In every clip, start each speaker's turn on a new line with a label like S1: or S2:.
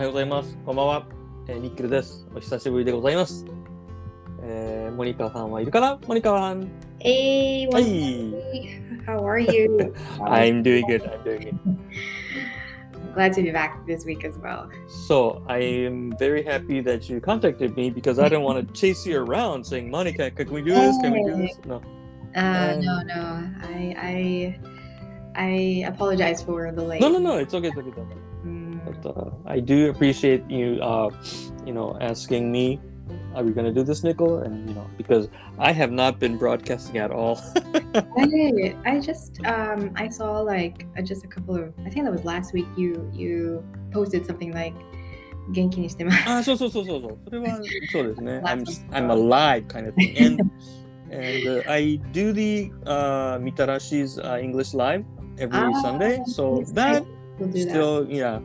S1: はようございます。こんばんは。えー、ニッケルです。お久しぶりでございます。えー、モニカさんはいるかなモニカさん。
S2: Hey,
S1: は
S2: what's
S1: い。
S2: How are you?
S1: I'm doing good. I'm doing good.
S2: Glad to be back this week as well.
S1: So, I am very happy that you contacted me because I didn't want to chase you around saying, Monica, can we do this? Can we do this? No.
S2: Uh,
S1: Um,
S2: no, no. I, I, I apologize for the late.
S1: No, no, no. It's okay. It's okay. It's okay.
S2: Mm,
S1: But uh, I do appreciate you, uh, you know, asking me, are we going to do this, Nickel? And, you know, because I have not been broadcasting at all.
S2: I, I just, um, I saw like uh, just a couple of. I think that was last week. You, you posted something like, "genki ni shite masu."
S1: あ、そうそうそうそうそう。それはそうですね。I'm
S2: Last
S1: I'm alive kind of thing. And and uh, I do the uh, Mitarashi's uh, English live every
S2: Ah,
S1: Sunday. So
S2: yes,
S1: that
S2: We'll do that.
S1: still yeah,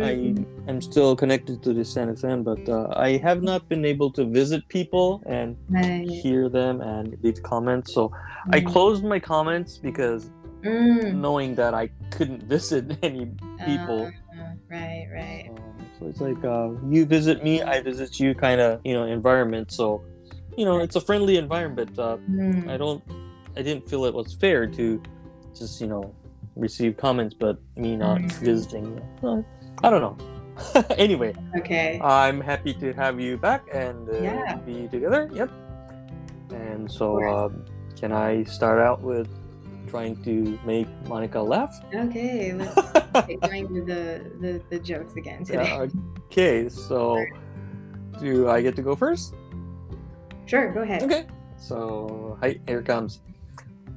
S1: I
S2: Mm,
S1: am still connected to the stand.fm, but uh, I have not been able to visit people and
S2: right.
S1: hear them and leave comments. So I
S2: Mm,
S1: closed my comments because
S2: mm,
S1: knowing that I couldn't visit any people.
S2: uh, right, right.
S1: Um, so it's like uh, you visit me, I visit you, kind of you know environment. So you know it's a friendly environment. Uh,
S2: Mm.
S1: I don't, I didn't feel it was fair to just you know receive comments, but me not
S2: Mhm.
S1: visiting. Well, I don't know. anyway,
S2: Okay.
S1: I'm happy to have you back and uh,
S2: Yeah.
S1: be together. Yep. And so, um, can I start out with trying to make Monica laugh?
S2: Okay, let's get going with the, the, the jokes again today.
S1: Yeah, okay, so do I get to go first?
S2: Sure, go ahead.
S1: Okay. So, hi, here comes.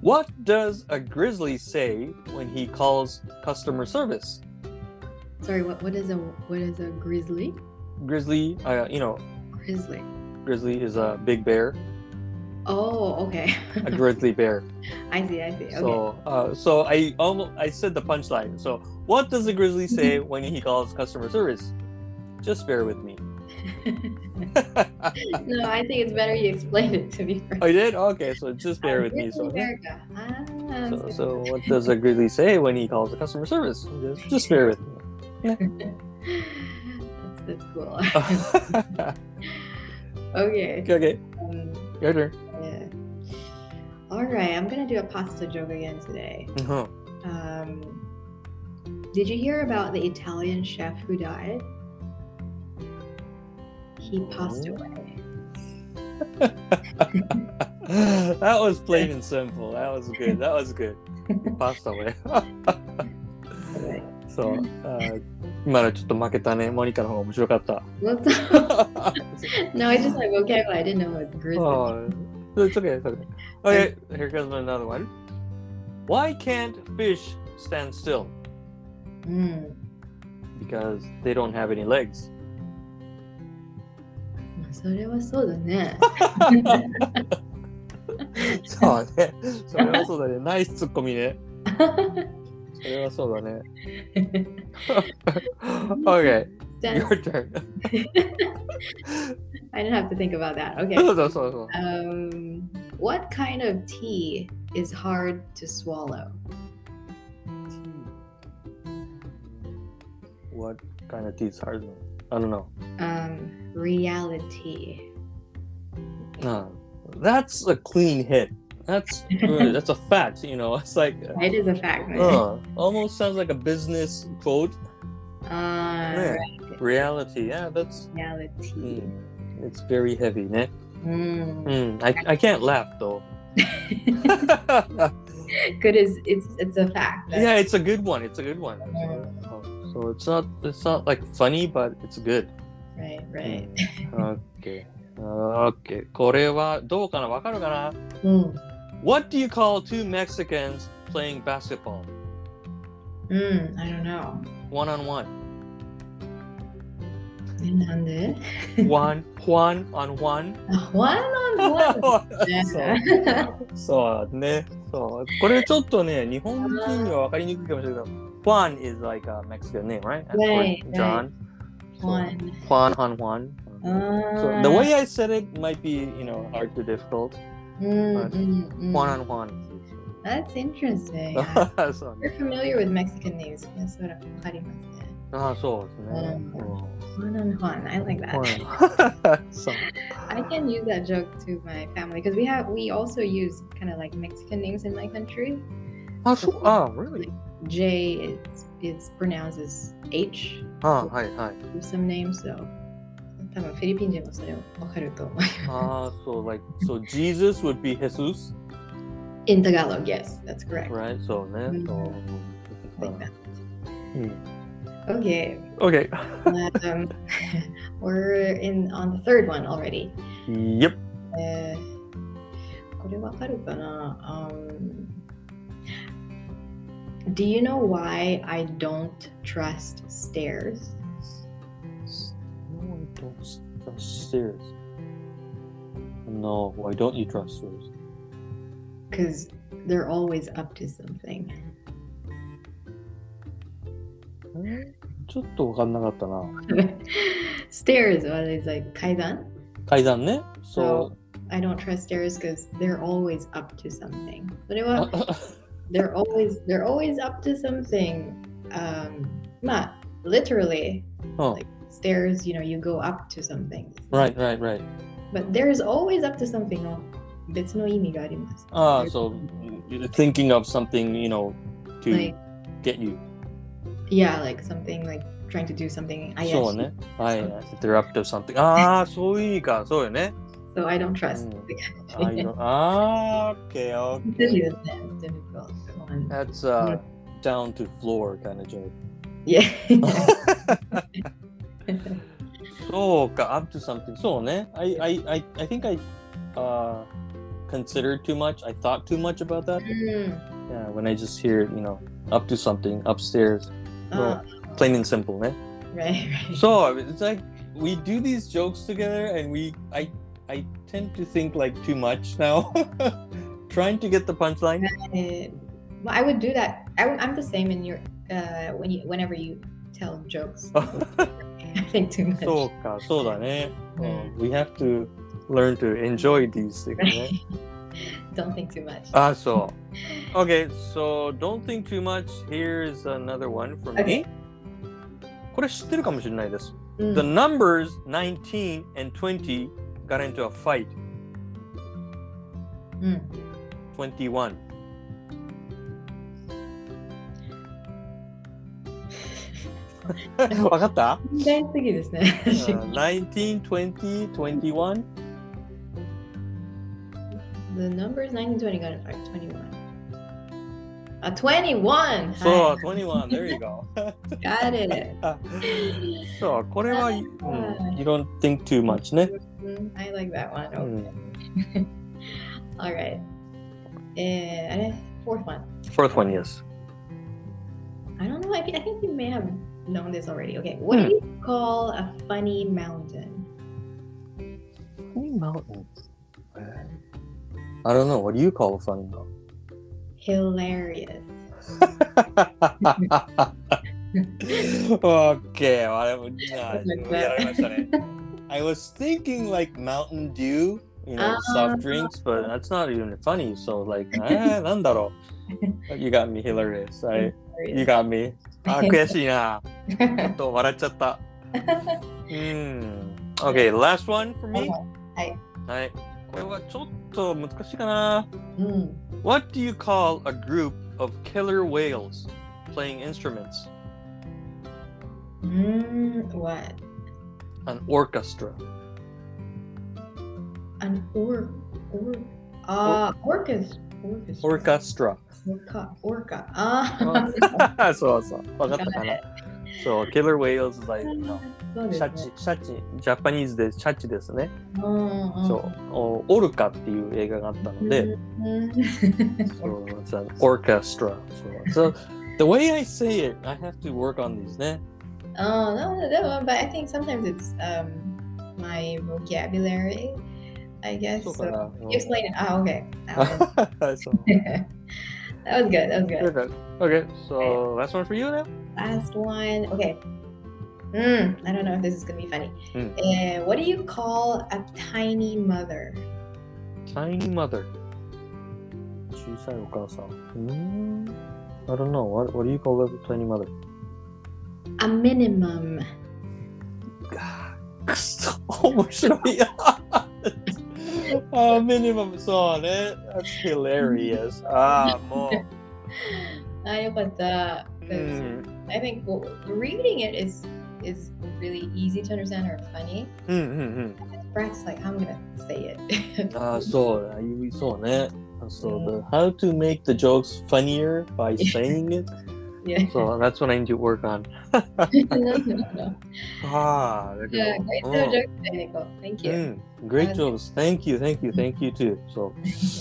S1: What does a grizzly say when he calls customer service?
S2: Sorry, what, what is a what is a grizzly?
S1: Grizzly, uh, you know,
S2: Grizzly.
S1: grizzly is a big bear,
S2: Oh, okay.
S1: a grizzly bear.
S2: I see, I see. Okay.
S1: So, uh, so I almost I said the punchline. So, what does a grizzly say when he calls customer service? Just bear with me.
S2: no, I think it's better you explain it to me first.
S1: I did. Okay, so just bear with me. So.
S2: Ah,
S1: so, so what does a grizzly say when he calls the customer service? Just, just bear with me.
S2: that's, that's cool.
S1: okay,
S2: okay.
S1: okay,
S2: Um,
S1: your turn.
S2: yeah. All right, I'm gonna do a pasta joke again today.
S1: Uh-huh.
S2: Um, did you hear about the Italian chef who died? He passed
S1: No.
S2: away.
S1: that was plain and simple. That was good. That was good. Passed away. そう、あー今のちょっと負けたね。モニカの方が面白かった。
S2: What the- no, I just like vocabulary. I didn't know what grizzly.
S1: oh, it's okay. It's okay. Okay, here comes another one. Why can't fish stand still?
S2: Mm.
S1: Because they don't have any legs.
S2: まあそれはそうだね。
S1: そうね。それはそうだね。ナイスツッコミね。 それはそうだね。okay,
S2: Then-
S1: your turn.
S2: I didn't have to think about that. Okay.
S1: そうそうそうそう。
S2: Um, what kind of tea is hard to swallow?
S1: What kind of tea is hard? I don't know.
S2: Um, reality.
S1: No, that's a clean hit. That's good. that's a fact. You know, it's like
S2: It is a fact. man.
S1: uh, almost sounds like a business quote.
S2: Uh,
S1: Yeah.
S2: right,
S1: Reality. Yeah, that's
S2: reality.
S1: mm, it's very heavy. Ne?
S2: Mm.
S1: Mm, I I can't laugh though.
S2: Good is it's it's a fact. that-
S1: yeah, it's a good one. It's a good one.
S2: Mm.
S1: Oh, So it's not it's not like funny, but it's good.
S2: Right, right.
S1: うん、OK。OK。これはどうかなわかるかな
S2: Mm.
S1: What do you call two Mexicans playing basketball?
S2: Mm, I don't know.
S1: One on one.
S2: えなんで
S1: One, one on one.
S2: あ One on one.
S1: そうそうね。そう。これちょっとね、日本人には分かりにくいかもしれないけど、Juan is like a Mexican name, right? And for
S2: Right,
S1: John. So,
S2: One.
S1: Juan on Juan. So
S2: Uh,
S1: the way I said it might be, you know, hard to difficult.
S2: うんうんうん
S1: Juan on Juan.
S2: That's interesting.
S1: そうね
S2: We're familiar with Mexican names. それわかりますね。
S1: ああ、そうですね。
S2: うん
S1: うん
S2: Hon and hon. I like that.
S1: はいそう
S2: I can use that joke to my family because we have we also use kind of like Mexican names in my country.
S1: あ、そう、あ、really?
S2: J is it's pronounced as H
S1: あはいはい。
S2: with some names, so 多分フィリピン人もそれをわかると思います。
S1: ああ、so like, so Jesus would be Jesus,
S2: In Tagalog, yes, that's correct.
S1: right? そうね。
S2: うん
S1: そう
S2: Like that.
S1: うん。
S2: Okay,
S1: Okay.
S2: um, we're in on the third one already.
S1: Yep.
S2: えーこれわかるかな、um, Do you know why I don't trust stairs?
S1: No, I don't trust stairs. No, why don't you trust stairs?
S2: Because they're always up to something.
S1: えちょっとわかんなかったな。
S2: stairs well, is like 階段
S1: 階段ね。そ
S2: I don't trust stairs because they're always up to something. それ
S1: う。
S2: は they're always they're always up to something. Um, まあ literally
S1: うん
S2: like stairs, you know, you go up to something.
S1: Right, right, right.
S2: But there's always up to something の別の意味があります。
S1: ああ、so thinking of something, you know, to
S2: Like,
S1: get you.
S2: yeah, like something like trying to do something 怪しい。
S1: そうね。はい。They're up to something. ああ、そういう意味か。そうよね。
S2: So I don't trust.
S1: うんあいのあー、OK,
S2: 難しい
S1: OK.
S2: ですね。difficult one.
S1: That's uh, down to floor kind of joke.
S2: Yeah.
S1: そうか、up to something. そうね。I, I, I, I think I uh, considered too much. I thought too much about that.
S2: うん。
S1: Yeah, when I just hear, you know, up to something, upstairs.
S2: あ
S1: Plain and simple, ね。
S2: right, right.
S1: So it's like we do these jokes together, and we I I tend to think like too much now, trying to get the punchline.
S2: Uh, well, I would do that. I, am the same in your uh, when you whenever you tell jokes. I think too much.
S1: そうか、そうだね。
S2: うん
S1: Uh, we have to learn to enjoy these things ね。
S2: Don't think too much.
S1: あ、そう。Okay, so don't think too much. Here's another one from me.
S2: Okay.
S1: これ知ってるかもしれないです。
S2: うん
S1: The numbers 19 and 20 got into a fight.
S2: うん
S1: 21. わかった
S2: 大好きですね。
S1: Uh, 19, 20, 21.
S2: The numbers 19, 20 got it right. 21. A 21!
S1: そう、
S2: はい
S1: 21. There you go.
S2: Got it.
S1: そう、これは、うん、You don't think too much ね。
S2: Mm, I like that one.
S1: う
S2: Okay.
S1: ん
S2: All right. Eh, あれ fourth one.
S1: Fourth one, yes.
S2: I don't know. I, thi- I think you may have known this already. Okay. What do you call a funny mountain?
S1: Funny mountain. I don't know. What do you call a funny mountain?
S2: Hilarious.
S1: okay, あれもじゃあ
S2: Like that.
S1: やられましたね。I was thinking like Mountain Dew, you know,
S2: Ah.
S1: soft drinks, but that's not even funny. So like, えー、なんだろう。 You got me hilarious. I, you got me. あ、悔しいな。ちょっと笑っちゃった。うん。Okay, last one for me.
S2: はい。
S1: はい。これはちょっと難しいかな。
S2: うん。
S1: What do you call a group of killer whales playing instruments?
S2: うん。What?
S1: An orchestra.
S2: An or or uh orcas orchestra
S1: Orchestra.
S2: orca orca ah
S1: そうそう。わかったかな。そう、killer whales is like, you know,
S2: そうですね
S1: シャチ、シャチ、ジャパニーズでシャチですね。
S2: うんうん
S1: そう、おオルカっていう映画があったので、
S2: うん
S1: そう、it's an orchestra. So, so the way I say it, I have to work on these ね。
S2: Oh no, no, no, but I think sometimes it's um my vocabulary, I guess.
S1: そう
S2: So
S1: かな。
S2: you explain it. Ah, okay. That was,
S1: そう。
S2: that was good. That was good.
S1: Okay. okay, so last one for you now.
S2: Last one. Okay. Mm, I don't know if this is gonna be funny.
S1: Mm.
S2: Uh, what do you call a tiny mother?
S1: Tiny mother. 小さいお母さん。うーん。I don't know. What, what do you call a tiny mother?
S2: a minimum.
S1: くそ面白い。 あ、ミニマムそうね。That's hilarious. ああ、もう。
S2: あ、よかった。
S1: う
S2: 'Cause
S1: ん。
S2: I think well, reading it is is really easy to understand or funny.
S1: うんうんうん。
S2: Practice like how I'm gonna say it.
S1: ああ、そう。あいうそうね。So the how to make the jokes funnier by saying it. So uh, that's what I need to work on.
S2: Ah, great oh. jokes, Thank you.
S1: Mm, great uh, jokes. Thank you, thank you, thank you too. So,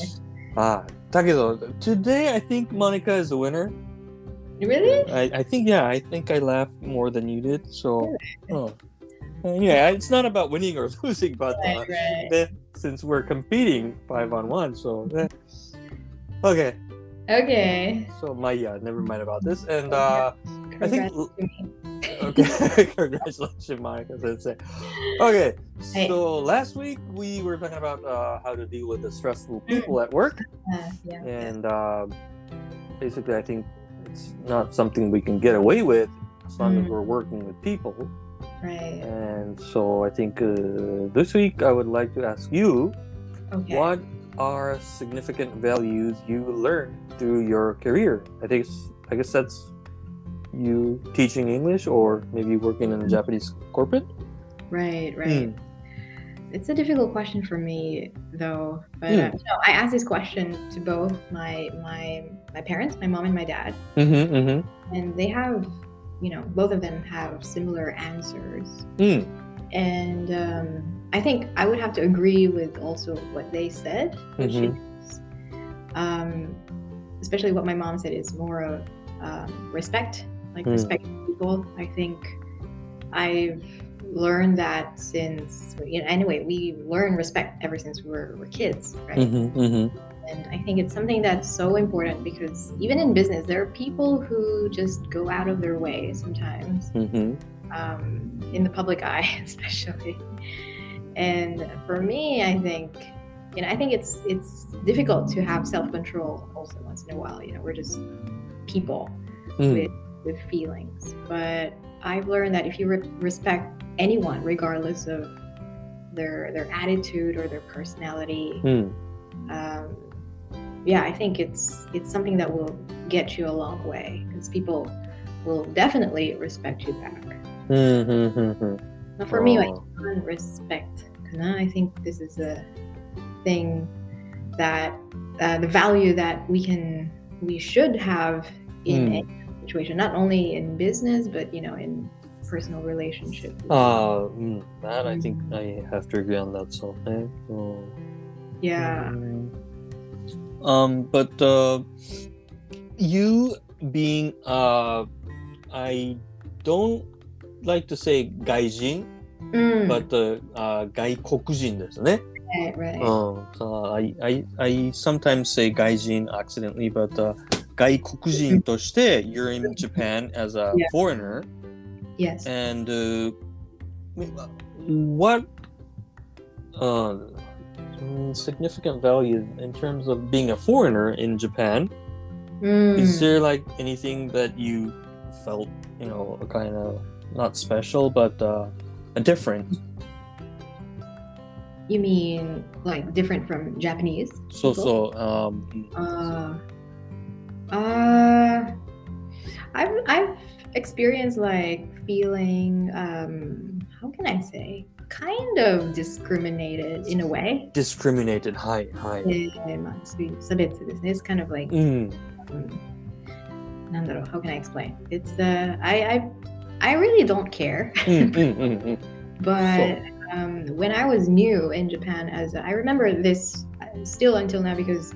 S1: ah, Takedo, today I think Monica is the winner.
S2: Really?
S1: I, I think yeah. I think I laughed more than you did. So, oh. yeah, it's not about winning or losing, but right, uh,
S2: right.
S1: Eh, since we're competing five on one, so eh. okay.
S2: Okay.
S1: So my yeah, never mind about this. And uh, I think okay, congratulations, Monica. It. Okay, so last week we were talking about uh, how to deal with the stressful people at work,
S2: Uh, yeah.
S1: and uh, basically, I think it's not something we can get away with as long as
S2: Mm.
S1: we're working with people.
S2: Right.
S1: And so, I think uh, this week I would like to ask you,
S2: Okay.
S1: what are significant values you learned through your career? I think it's, I guess that's you teaching English or maybe working in a Japanese corporate.
S2: Right. Right.
S1: Mm.
S2: It's a difficult question for me, though. But
S1: Hmm.
S2: uh, I asked this question to both my my my parents, my mom and my dad,
S1: Mm-hmm, mm-hmm.
S2: and they have, you know, both of them have similar answers.
S1: Mm.
S2: And um, I think I would have to agree with also what they said,
S1: Mhm.
S2: is, um, especially what my mom said is more of um, respect, like
S1: Mm.
S2: respect people. I think I've learned that since, you know, anyway, we learn respect ever since we were, were kids, right?
S1: Mm-hmm, mm-hmm.
S2: And I think it's something that's so important because even in business, there are people who just go out of their way sometimes
S1: Mm-hmm.
S2: um, in the public eye, especially. And for me, I think, you know, I think it's it's difficult to have self control also once in a while. You know, we're just people
S1: Mm.
S2: with with feelings. But I've learned that if you re- respect anyone, regardless of their their attitude or their personality,
S1: Mm.
S2: um, yeah, I think it's it's something that will get you a long way because people will definitely respect you back.
S1: Mm-hmm.
S2: Now, for me, like
S1: Oh.
S2: respect, I think this is a thing that uh, the value that we can we should have in
S1: Mm.
S2: any situation, not only in business but you know in personal relationships.
S1: Uh, mm, that I think I have to agree on that. So, eh, so
S2: yeah.
S1: Mm. Um, but uh, you being uh, I don't like to say gaijin,
S2: Mm,
S1: but uh, uh, 外国人ですね。
S2: right, right.
S1: Um, so I, I, I sometimes say gaijin accidentally, but uh, 外国人として you're in Japan as a
S2: Yeah.
S1: foreigner,
S2: yes.
S1: and uh, what uh, mm, significant value in terms of being a foreigner in Japan?
S2: Mm,
S1: Is there like anything that you felt, you know, kind of not special, but uh, different.
S2: You mean like different from Japanese?
S1: So
S2: people?
S1: so. Um,
S2: uh, uh, I've I've experienced like feeling. Um, how can I say? Kind of discriminated in a way.
S1: Discriminated, hi, hi.
S2: It's kind of like.
S1: Mm.
S2: Um, how can I explain? It's uh. I I I really don't care,
S1: Mm, mm, mm, mm.
S2: but um, when I was new in Japan, as I remember this uh, still until now because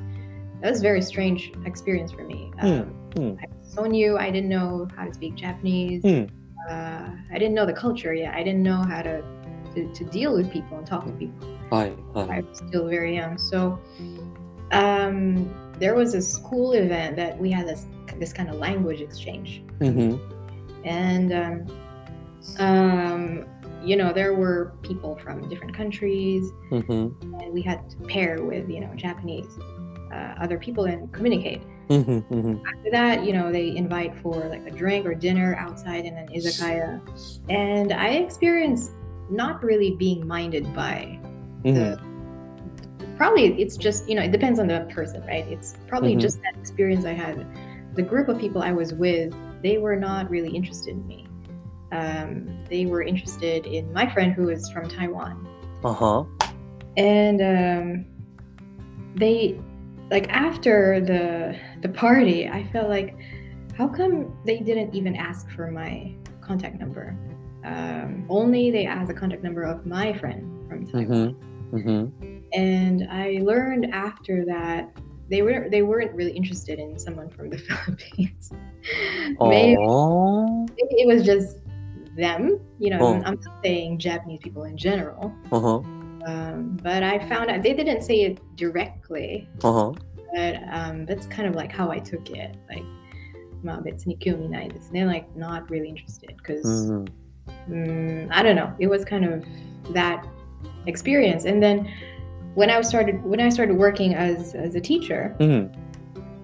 S2: that was a very strange experience for me.
S1: Mm,
S2: Um,
S1: mm.
S2: I was so new. I didn't know how to speak Japanese.
S1: Mm.
S2: Uh, I didn't know the culture yet. I didn't know how to, to, to deal with people and talk with people.
S1: Hi, hi.
S2: I was still very young. So um, there was a school event that we had this this kind of language exchange,
S1: Mm-hmm.
S2: And um, um, you know there were people from different countries,
S1: Mm-hmm.
S2: and we had to pair with you know Japanese uh, other people and communicate.
S1: Mhm, mhm.
S2: After that, you know, they invite for like a drink or dinner outside in an izakaya. And I experienced not really being minded by the probably it's just you know it depends on the person right it's probably just that experience i had the group of people i was with they were not really interested in me um, they were interested in my friend who is from taiwan
S1: Uh-huh.
S2: and um, they like after the the party i felt like how come they didn't even ask for my contact number um, only they asked the contact number of my friend from taiwan
S1: Mhm. Mhm.
S2: and I learned after that they weren't they weren't really interested in someone from the Philippines. Maybe it was just them, you know.
S1: Oh.
S2: I'm not saying Japanese people in general,
S1: uh-huh.
S2: um, but I found out they didn't say it directly.
S1: Uh-huh.
S2: But um, that's kind of like how I took it. Like, they're like not really interested because
S1: mm-hmm.
S2: um, I don't know. It was kind of that experience, and then when I started when I started working as as a teacher,
S1: Mhm.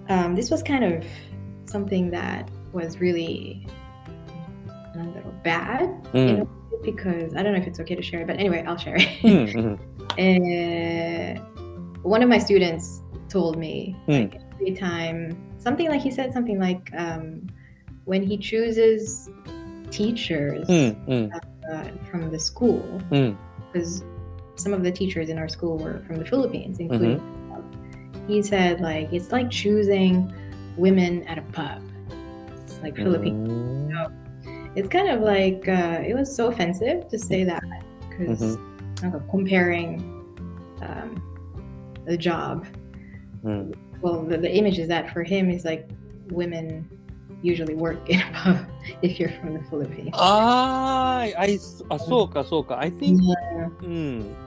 S2: um, this was kind of something that was really a little bad
S1: Mhm.
S2: know, because I don't know if it's okay to share it, but anyway, I'll share it.
S1: Mhm.
S2: Uh, one of my students told me
S1: Hmm.
S2: like every time something like he said something like um, when he chooses teachers
S1: Mhm. Mhm.
S2: uh, from the school
S1: Mm.
S2: because some of the teachers in our school were from the Philippines, mm-hmm. including mm-hmm. he said like it's like choosing women at a pub, it's like Philippines.
S1: Mm-hmm.
S2: So it's kind of like uh, it was so offensive to say that because mm-hmm. like, comparing um, the job.
S1: Mm.
S2: Well, the, the image is that for him is like women usually work in a pub if you're from the Philippines.
S1: Ah, I, I so ah, so. I think.
S2: Yeah.
S1: Mm,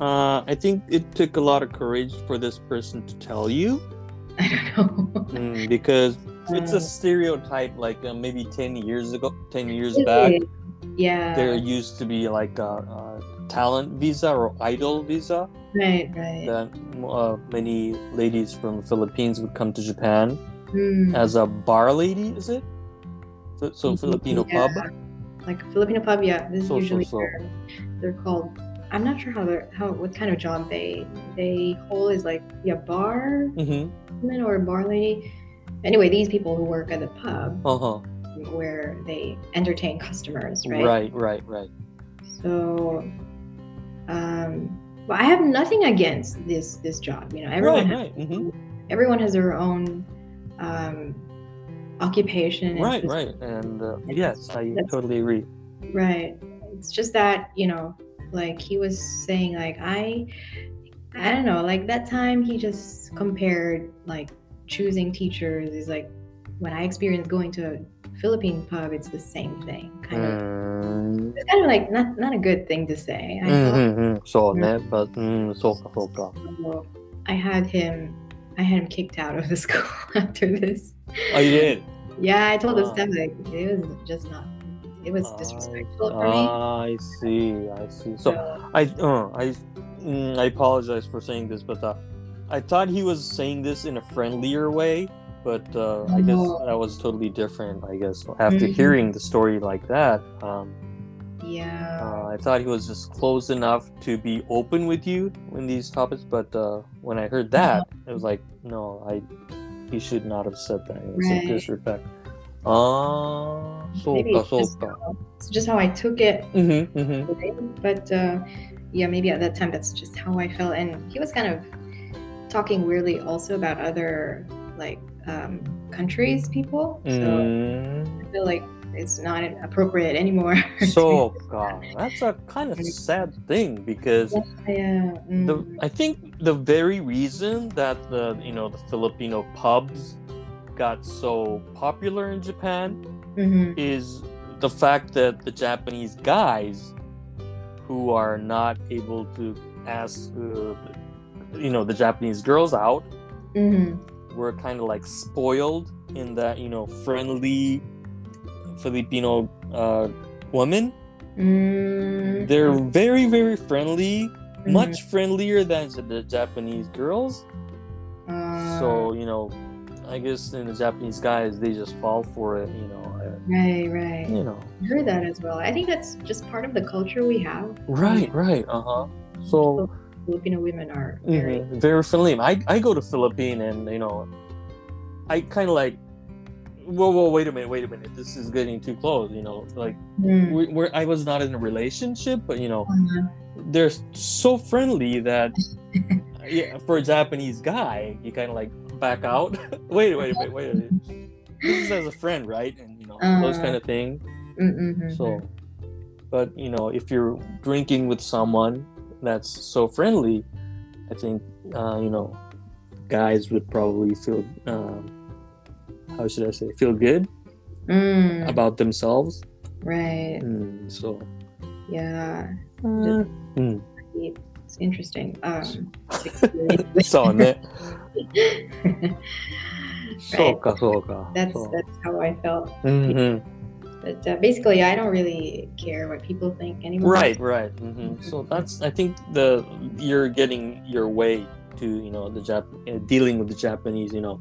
S1: uh, I think it took a lot of courage for this person to tell you,
S2: I don't know.
S1: mm, because it's
S2: Uh,
S1: a stereotype. Like uh, maybe ten years ago, ten years back,
S2: Yeah.
S1: there used to be like a, a talent visa or idol visa
S2: Right, right.
S1: that uh, many ladies from the Philippines would come to Japan
S2: Mm.
S1: as a bar lady. Is it? So, so Filipino
S2: Yeah.
S1: pub.
S2: Like Filipino pub, yeah. This is
S1: So, so,
S2: usually
S1: so.
S2: They're, they're called. I'm not sure how they're how what kind of job they they hold is like yeah bar
S1: Mm-hmm.
S2: woman or bar lady. Anyway, these people who work at the pub
S1: Uh huh.
S2: where they entertain customers, right?
S1: Right. Right. Right.
S2: So, um, but I have nothing against this this job. You know, everyone
S1: Right.
S2: has,
S1: Right. hmm
S2: everyone has their own um, occupation. and
S1: Right.
S2: spec-
S1: Right. And uh, yes, I totally agree.
S2: Right. It's just that, you know, like he was saying like i i don't know like that time he just compared like choosing teachers He's like when i experienced going to a philippine pub it's the same thing kind
S1: mm.
S2: of it's kind of like not not a good thing to say. I
S1: mm-hmm, mm-hmm. so but mm, so, so,
S2: so i had him i had him kicked out of the school after this.
S1: Oh you did?
S2: Yeah i told the staff like it was just not it was disrespectful for me.
S1: I see, I see. So,
S2: So,
S1: I, uh, I, mm, I apologize for saying this, but uh, I thought he was saying this in a friendlier way, but uh, I guess that was totally different. I guess after
S2: Mhm.
S1: hearing the story like that, um,
S2: yeah.
S1: uh, I thought he was just close enough to be open with you in these topics, but uh, when I heard that, it was like, no, I, he should not have said that. It was
S2: Right.
S1: a disrespect. Ah, so
S2: Maybe
S1: ka,
S2: it's
S1: so ka.
S2: it's just how I took it.
S1: Mm-hmm, mm-hmm.
S2: But uh, yeah, maybe at that time that's just how I felt. And he was kind of talking weirdly also about other like um, countries, people. So
S1: Mm.
S2: I feel like it's not appropriate anymore.
S1: So, God, that's a kind of sad thing because
S2: yeah. mm,
S1: the I think the very reason that the you know the Filipino pubs got so popular in Japan
S2: mhm.
S1: is the fact that the Japanese guys who are not able to ask uh, you know the Japanese girls out
S2: Mhm.
S1: were kind of like spoiled in that you know friendly Filipino uh, women
S2: Mm,
S1: they're very very friendly
S2: mhm.
S1: much friendlier than the Japanese girls
S2: Uh,
S1: so you know I guess in the Japanese guys, they just fall for it, you know.
S2: Right, right.
S1: You know.
S2: I heard that as well. I think that's just part of the culture we have.
S1: Right, right. Uh huh. So
S2: Filipino women are very.
S1: mhm, very friendly. I I go to Philippine and you know, I kind of like. Whoa, whoa, wait a minute, wait a minute. This is getting too close. You know, like
S2: Mm.
S1: we, we're, I was not in a relationship, but you know,
S2: Uh-huh.
S1: they're so friendly that yeah, for a Japanese guy, you kind of like back out. wait, wait, wait, wait. a minute. This is as a friend, right? And you know those
S2: Uh.
S1: kind of thing.
S2: Mm-mm-mm.
S1: So, but you know, if you're drinking with someone that's so friendly, I think uh, you know, guys would probably feel um, how should I say feel good
S2: Mm,
S1: about themselves.
S2: right.
S1: Mm, so,
S2: Yeah.
S1: uh, mm.
S2: It's interesting. Um,
S1: そうね。そうか、そうか。
S2: that's
S1: そう
S2: that's how I felt.
S1: うんうん。
S2: But uh, basically, I don't really care what people think anymore.
S1: Right, right. hmm So that's I think the you're getting your way to you know the Jap uh, dealing with the Japanese, you know,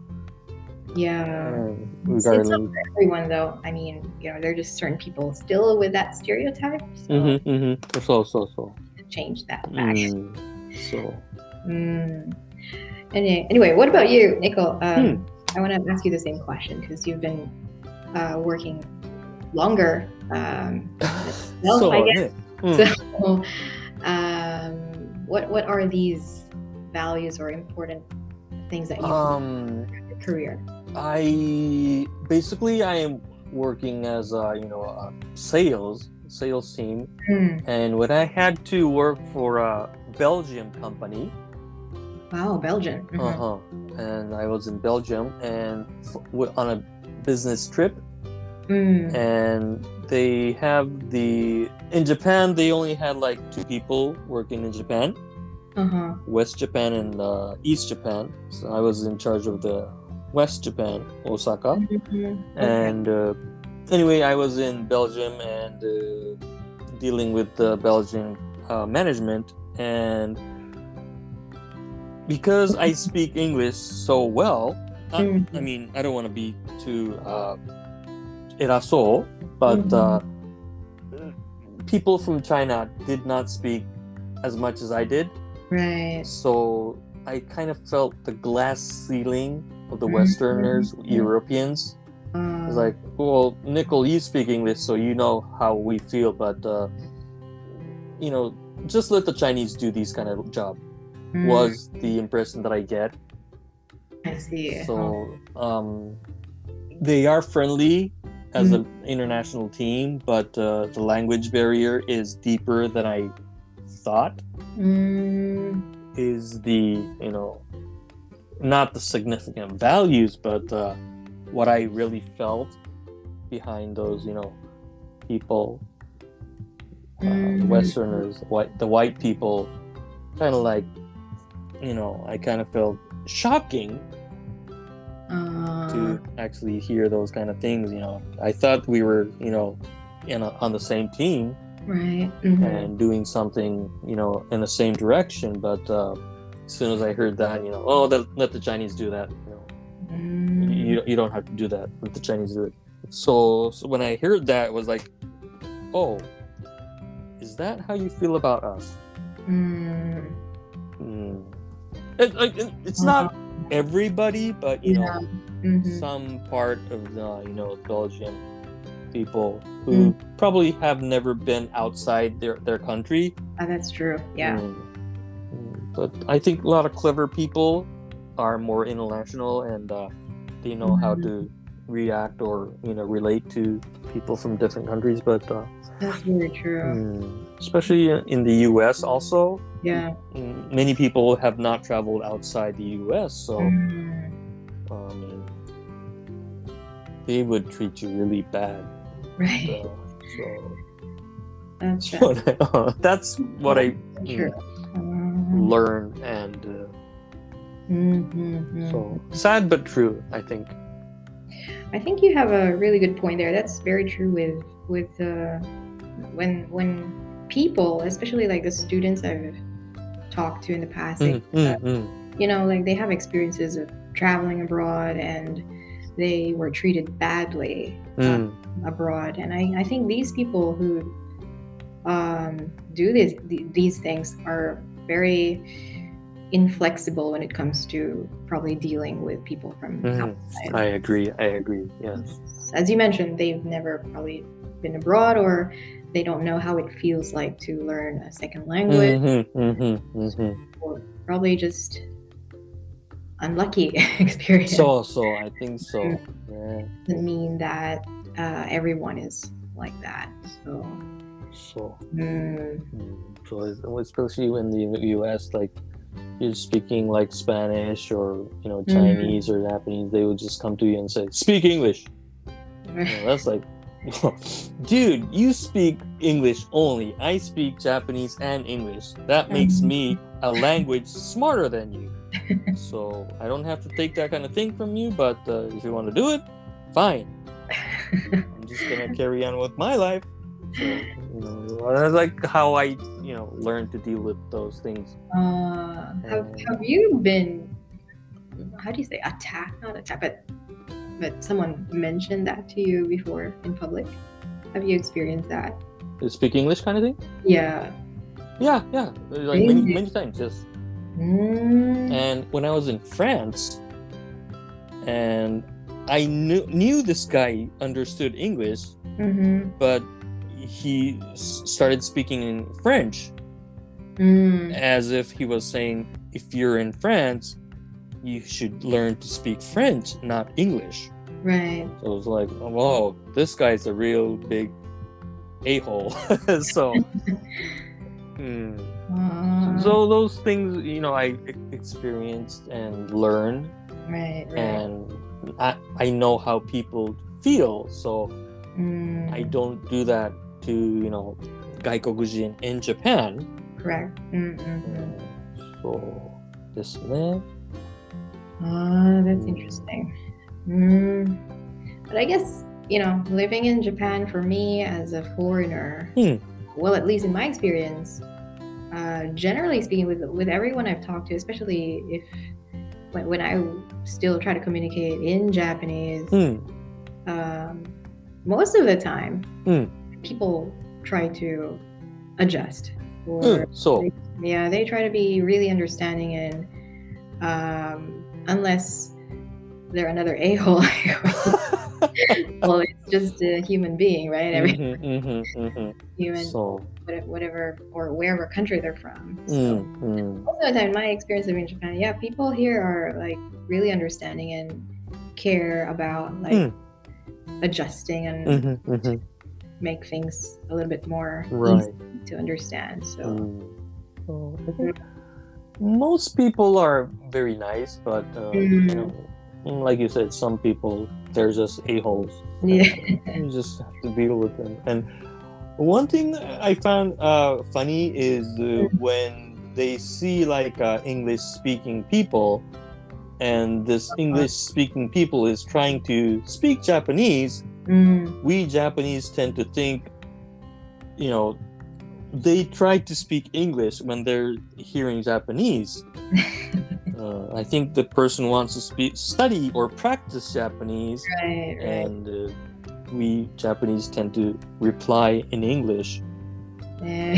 S2: Yeah.
S1: um,
S2: It's, it's not
S1: regarding.
S2: for everyone though. I mean, you know, there are just certain people still with that stereotype. So
S1: Mm-hmm, mm-hmm. So so so.
S2: change that back.
S1: Mm, so.
S2: Mm. Anyway, anyway, what about you, Nicole? Um,
S1: hmm.
S2: I want to ask you the same question because you've been uh, working longer. Um, well,
S1: so,
S2: I
S1: guess. Yeah. Hmm.
S2: So, um, what what are these values or important things that you
S1: um,
S2: your career?
S1: I basically I am working as a, you know a sales sales team,
S2: Mm.
S1: and when I had to work for a Belgium company,
S2: Wow, Belgian. Mhm.
S1: uh huh, and I was in Belgium and f- on a business trip,
S2: Mm.
S1: and they have the in Japan they only had like two people working in Japan,
S2: Uh-huh.
S1: West Japan and uh, East Japan. So I was in charge of the West Japan, Osaka.
S2: Mhm. Okay.
S1: and uh, anyway i was in belgium and uh, dealing with the belgian uh, management and because i speak english so well I. I mean i don't want to be too uh, eraso but uh, people from china did not speak as much as i did
S2: right.
S1: so i kind of felt the glass ceiling of the
S2: Mhm.
S1: westerners europeans
S2: Um,
S1: it's like, well, Nicole, you speak English, so you know how we feel, but uh, you know, just let the Chinese do these kind of job.
S2: mm,
S1: Was the impression that I get.
S2: I see.
S1: So um, they are friendly as an international team, but uh, the language barrier is deeper than I thought.
S2: Mm,
S1: Is the you know, not the significant values, but uh, what I really felt behind those you know people uh,
S2: Mhm.
S1: Westerners, white the white people, kind of like, you know, I kind of felt shocking
S2: uh,
S1: to actually hear those kind of things. You know, I thought we were, you know, in a, on the same team
S2: right. Mhm.
S1: and doing something, you know, in the same direction. But uh, as soon as I heard that, you know, oh, let, let the Chinese do that. You know,
S2: Mm,
S1: you, you don't have to do that. Let the Chinese do it. So, so when I heard that, it was like, oh, is that how you feel about us?
S2: mm,
S1: Mm. It, like, it- it's not everybody, but you
S2: yeah.
S1: know,
S2: mhm.
S1: some part of the you know Belgian people who probably have never been outside their their country.
S2: Ah, that's true. Yeah.
S1: Mm. Mm. But I think a lot of clever people are more international and uh, they know how to react or you know relate to people from different countries. But uh,
S2: That's very true.
S1: mm, especially in the U.S. also.
S2: Yeah.
S1: Mm, many people have not traveled outside the U.S., so
S2: Mm,
S1: um, they would treat you really bad.
S2: right.
S1: So,
S2: That's
S1: so
S2: that's
S1: that's what I.
S2: Um,
S1: learned, and uh,
S2: mhm,
S1: so sad but true. I think.
S2: I think you have a really good point there. That's very true with with uh, when when people, especially like the students I've talked to in the past, they,
S1: Mm, mm, mm.
S2: you know, like they have experiences of traveling abroad and they were treated badly uh, abroad. And I, I think these people who um, do this, these things are very inflexible when it comes to probably dealing with people from
S1: Mhm.
S2: outside.
S1: I agree. I agree. Yes.
S2: As you mentioned, they've never probably been abroad or they don't know how it feels like to learn a second language
S1: Mm-hmm, mm-hmm, mm-hmm.
S2: or probably just unlucky experience.
S1: So, so I think so. Yeah.
S2: doesn't mean that uh, everyone is like that. So,
S1: So,
S2: mm,
S1: mm, so especially in the U.S., like you're speaking like Spanish or you know
S2: Mhm.
S1: Chinese or Japanese, they would just come to you and say, "Speak English." You know, that's like, dude, you speak English only. I speak Japanese and English. That makes
S2: Mhm.
S1: me a language smarter than you. so I don't have to take that kind of thing from you. But uh, if you want to do it, fine. I'm just gonna carry on with my life. So, you know, that's like how I, you know, learned to deal with those things.
S2: uh, have Have you been? How do you say attacked? Not attacked, but but someone mentioned that to you before in public. Have you experienced that?
S1: Speak English kind of thing.
S2: Yeah.
S1: Yeah, yeah, like many, many times. Yes.
S2: Mm,
S1: And when I was in France, and I knew knew this guy understood English,
S2: mhm,
S1: but he started speaking in French
S2: mm,
S1: as if he was saying, "If you're in France, you should learn to speak French, not English."
S2: right.
S1: So it was like, "Whoa, this guy's a real big a hole." so. hmm.
S2: Uh,
S1: So those things, you know, I experienced and learned,
S2: right, right.
S1: and I, I know how people feel. So
S2: Mm,
S1: I don't do that to you know, 外国人 in Japan.
S2: correct. Mm, mm, mm.
S1: So ですね。
S2: Ah, that's interesting. Mm. But I guess, you know, living in Japan for me as a foreigner,
S1: Hmm.
S2: well, at least in my experience, uh, generally speaking, with with everyone I've talked to, especially if when, when I still try to communicate in Japanese,
S1: Hmm.
S2: um, most of the time,
S1: Hmm.
S2: people try to adjust. Or
S1: mm, so they,
S2: yeah, they try to be really understanding and um, unless they're another a hole. well, it's just a human being, right?
S1: Mm-hmm, Every mm-hmm, mm-hmm,
S2: human, so. whatever or wherever country they're from. So, mm-hmm. Also, in my experience living in Japan, yeah, people here are like really understanding and care about like
S1: mm.
S2: adjusting and
S1: mm-hmm, mm-hmm
S2: make things a little bit more
S1: Right.
S2: easy to understand. So
S1: Mm. So I think most people are very nice, but uh, you
S2: Mm.
S1: know, like you said, some people they're just a holes.
S2: yeah,
S1: You just have to deal with them. And one thing I found uh, funny is uh, when they see like uh, English speaking people, and this English speaking people is trying to speak Japanese.
S2: Mm,
S1: We Japanese tend to think, you know, they try to speak English when they're hearing Japanese. Uh, I think the person wants to speak, study or practice Japanese,
S2: right, right.
S1: and uh, we Japanese tend to reply in English.
S2: Yeah.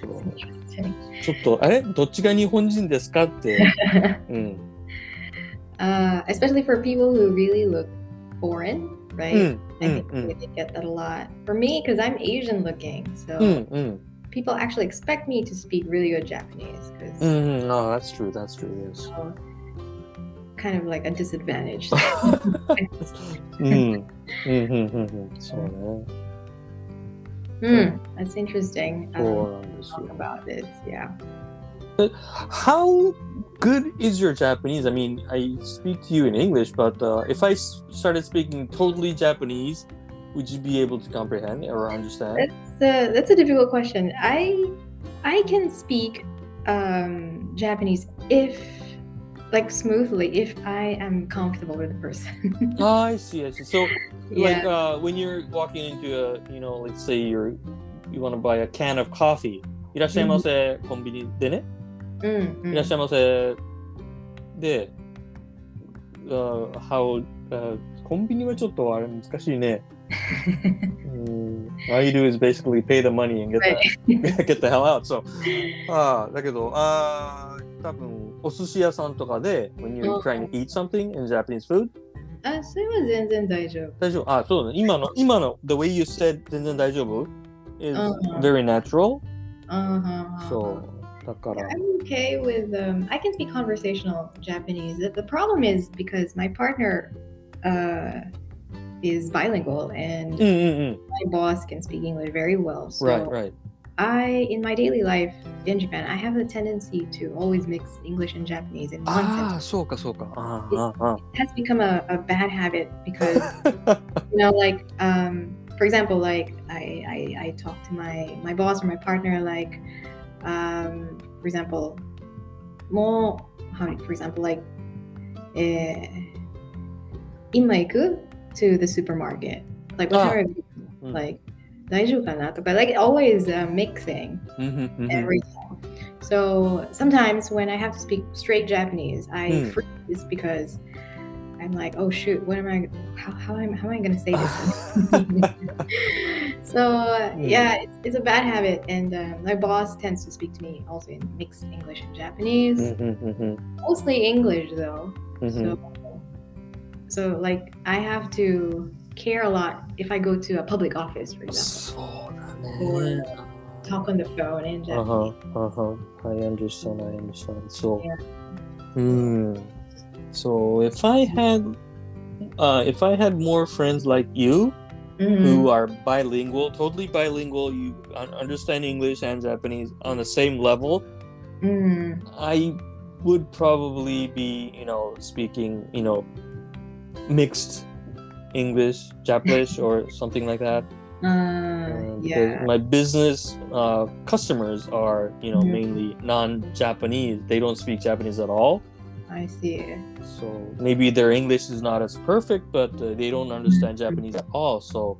S1: そう
S2: Interesting.
S1: ちょっとあれどっちが日本人ですかって、うん、
S2: uh, especially for people who really look foreign, right?
S1: Mm,
S2: I
S1: mm,
S2: think mm, get that a lot. For me, because I'm Asian looking, so
S1: mm, mm,
S2: people actually expect me to speak really good Japanese.
S1: Cause, mm-hmm. no, that's true. That's true. Yes.
S2: Kind of like a disadvantage.
S1: Mm. Mm-hmm, mm-hmm.
S2: Hmm. so, that's interesting. Um,
S1: um
S2: talk about this, yeah.
S1: How good is your Japanese? I mean, I speak to you in English, but uh, if I s- started speaking totally Japanese, would you be able to comprehend or understand?
S2: That's a, that's a difficult question. I I can speak um, Japanese if like smoothly if I am comfortable with the person.
S1: Oh, I see, I see. So, like,
S2: yeah.
S1: uh, when you're walking into a, you know, let's say you're, you want to buy a can of coffee. いらっしゃいませ、コンビニでね。
S2: Mm,
S1: いらっしゃいませ。で、uh, how, uh, コンビニはちょっとあれ難しいね。うん、all you do is basically pay the money and get the, get the hell out. So, ああ、だけど、ああ、多分お寿司屋さんとかで、when you're trying to eat something in Japanese food,
S2: あ、それは全然大丈夫。
S1: 大丈夫。あ、そうだね。今の、今の、the way you said 全然大丈夫 is
S2: うん
S1: very natural. そう。だから。
S2: I'm okay with um I can speak conversational Japanese. The, the problem is because my partner uh is bilingual and
S1: うんうんうん。
S2: my boss can speak English very well. So
S1: Right, right.
S2: I in my daily life in Japan, I have a tendency to always mix English and Japanese in one
S1: ああ、
S2: sentence.
S1: そうかそうか。ああ、ああ。
S2: It has become a, a bad habit because you know like um for example like I, I i talk to my my boss or my partner like um for example more how for example like eh, in my to the supermarket like
S1: Ah.
S2: whatever
S1: Mm.
S2: like 大丈夫かなとか like always uh, mixing
S1: うんうんうん
S2: everything. So sometimes when I have to speak straight Japanese, I
S1: Mm.
S2: freeze because I'm like, oh shoot, what am I? How how am how am I gonna say this? So
S1: hmm.
S2: yeah, it's, it's a bad habit, and um, my boss tends to speak to me also in mixed English and Japanese,
S1: mm-hmm, mm-hmm.
S2: mostly English though.
S1: Mm-hmm.
S2: So, so like I have to care a lot if I go to a public office, for example, or talk on the phone in uh-huh, Japanese.
S1: Uh huh. Uh huh. I understand. I understand. So,
S2: yeah.
S1: Hmm. So if I had, uh, if I had more friends like you.
S2: Mhm.
S1: who are bilingual, totally bilingual, you understand English and Japanese on the same level,
S2: Mm.
S1: I would probably be, you know, speaking, you know, mixed English, Japanese, or something like that.
S2: Uh,
S1: Uh,
S2: yeah.
S1: my business uh, customers are, you know,
S2: Mhm.
S1: mainly non-Japanese. They don't speak Japanese at all.
S2: I see.
S1: So maybe their English is not as perfect, but uh, they don't understand Japanese at all. So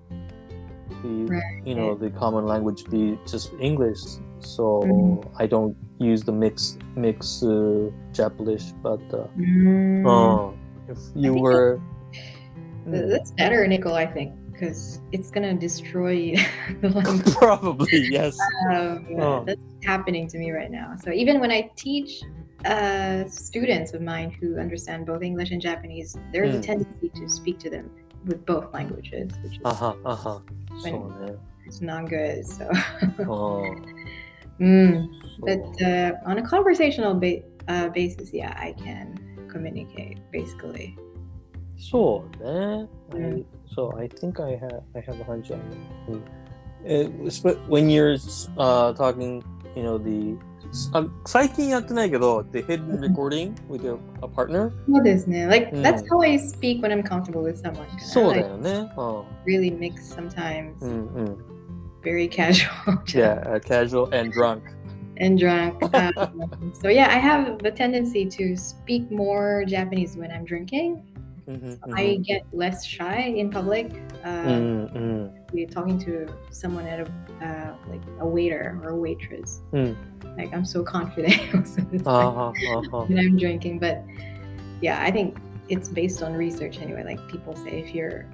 S1: the
S2: Right.
S1: you know the common language be just English. So
S2: Mhm.
S1: I don't use the mix mix uh, Japanese. But uh,
S2: Mm.
S1: uh, if you were
S2: Th- That's better, Nicole, I think, because it's gonna destroy the language.
S1: probably yes.
S2: Um,
S1: Oh.
S2: That's happening to me right now. So even when I teach uh, students of mine who understand both English and Japanese, there's mm. a
S1: hmm.
S2: tendency to speak to them with both languages, which is
S1: uh-huh, uh-huh. So,
S2: it's not good. So,
S1: oh.
S2: mm.
S1: so.
S2: but uh, on a conversational ba- uh, basis, yeah, I can communicate basically. So, mm.
S1: I, hmm. so I think I have I have a hunch. On it. Hmm. Uh, it, when you're uh, talking, you know the あ最近やってないけど the hidden recording with your a partner
S2: そうですね. Like
S1: Mm.
S2: that's how I speak when I'm comfortable with someone.
S1: そうだ
S2: Like,
S1: よね。
S2: really mix sometimes.
S1: うんうんうん。
S2: Very casual.
S1: Yeah, uh, casual and drunk.
S2: and drunk. Um, so yeah, I have the tendency to speak more Japanese when I'm drinking.
S1: Mm-hmm,
S2: I mm-hmm. get less shy in public. Uh,
S1: mm. mm-hmm.
S2: You're talking to someone at a uh, like a waiter or a waitress.
S1: Mm.
S2: Like I'm so confident
S1: uh-huh, uh-huh.
S2: when I'm drinking. But yeah, I think it's based on research anyway. Like people say, if you're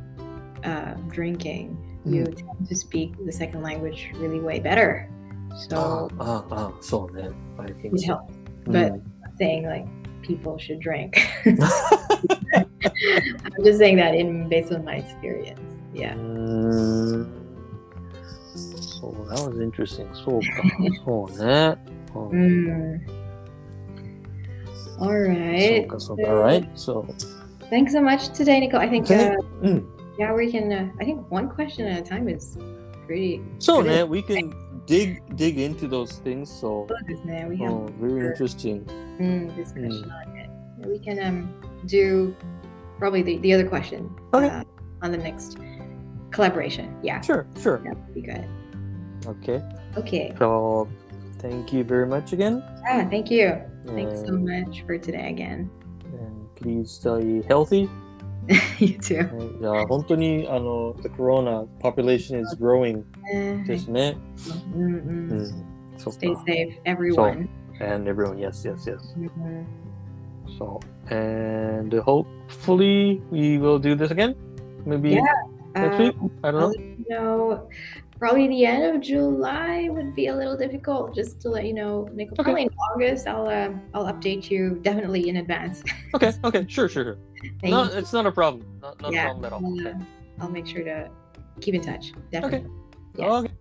S2: uh, drinking, you mm. tend to speak the second language really way better. So
S1: ah ah so then I think
S2: it helps.
S1: Mm.
S2: But saying like people should drink. I'm just saying that in based on my experience.
S1: う
S2: Yeah.
S1: ーんそう、that was interesting. そうか。そうね。うん
S2: Mm. All
S1: そう
S2: right.
S1: か、そうか。Alright. So,
S2: Thanks so much today, Nico. I think
S1: Okay.
S2: uh,
S1: うん。
S2: yeah, we can. Uh, I think one question at a time is pretty.
S1: そうね。We can dig dig into those things. So,
S2: good, isn't it? We
S1: う
S2: have
S1: ん very interesting.
S2: mm, discussion on it. We can um do probably the, the other question
S1: Okay.
S2: uh, on the next collaboration. Yeah,
S1: Sure, sure.
S2: that would be good.
S1: Okay.
S2: Okay.
S1: So, thank you very much again.
S2: Ah, thank you. Thanks so much for today again.
S1: and please stay healthy.
S2: you too.
S1: いや、本当に、あの、the corona population is growing ですね。
S2: Mm-mm.
S1: うん。そっ
S2: Stay
S1: か。
S2: safe, everyone.
S1: And everyone, yes, yes, yes.
S2: Mhm.
S1: So, And hopefully we will do this again. Maybe
S2: Yeah,
S1: next
S2: Uh,
S1: week. I don't
S2: I'll
S1: know.
S2: let you know. Probably the end of July would be a little difficult. Just to let you know, Nico.
S1: Okay.
S2: Probably in August. I'll uh, I'll update you definitely in advance.
S1: Okay, okay, sure, sure, sure.
S2: Thank
S1: No,
S2: you.
S1: it's not a problem. Not, not
S2: Yeah,
S1: a problem at all.
S2: I'll,
S1: Okay.
S2: uh, I'll make sure to keep in touch. Definitely. Yes.
S1: Okay.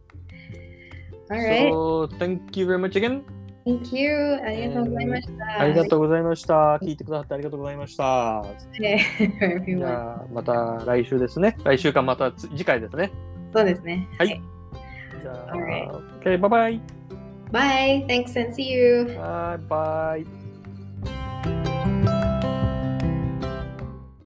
S2: All right.
S1: So, thank you very much again.
S2: Thank you. ありがとうございました。
S1: ありがとうございました。聞いてくださってありがとうございました。
S2: ね for
S1: じ
S2: everyone.
S1: ゃあ、また来週ですね。来週かまたつ次回ですね。
S2: そうですね。
S1: はい。じゃあ、
S2: Alright.
S1: OK、バイバイ。
S2: Bye. Thanks and see you.
S1: バイバイ。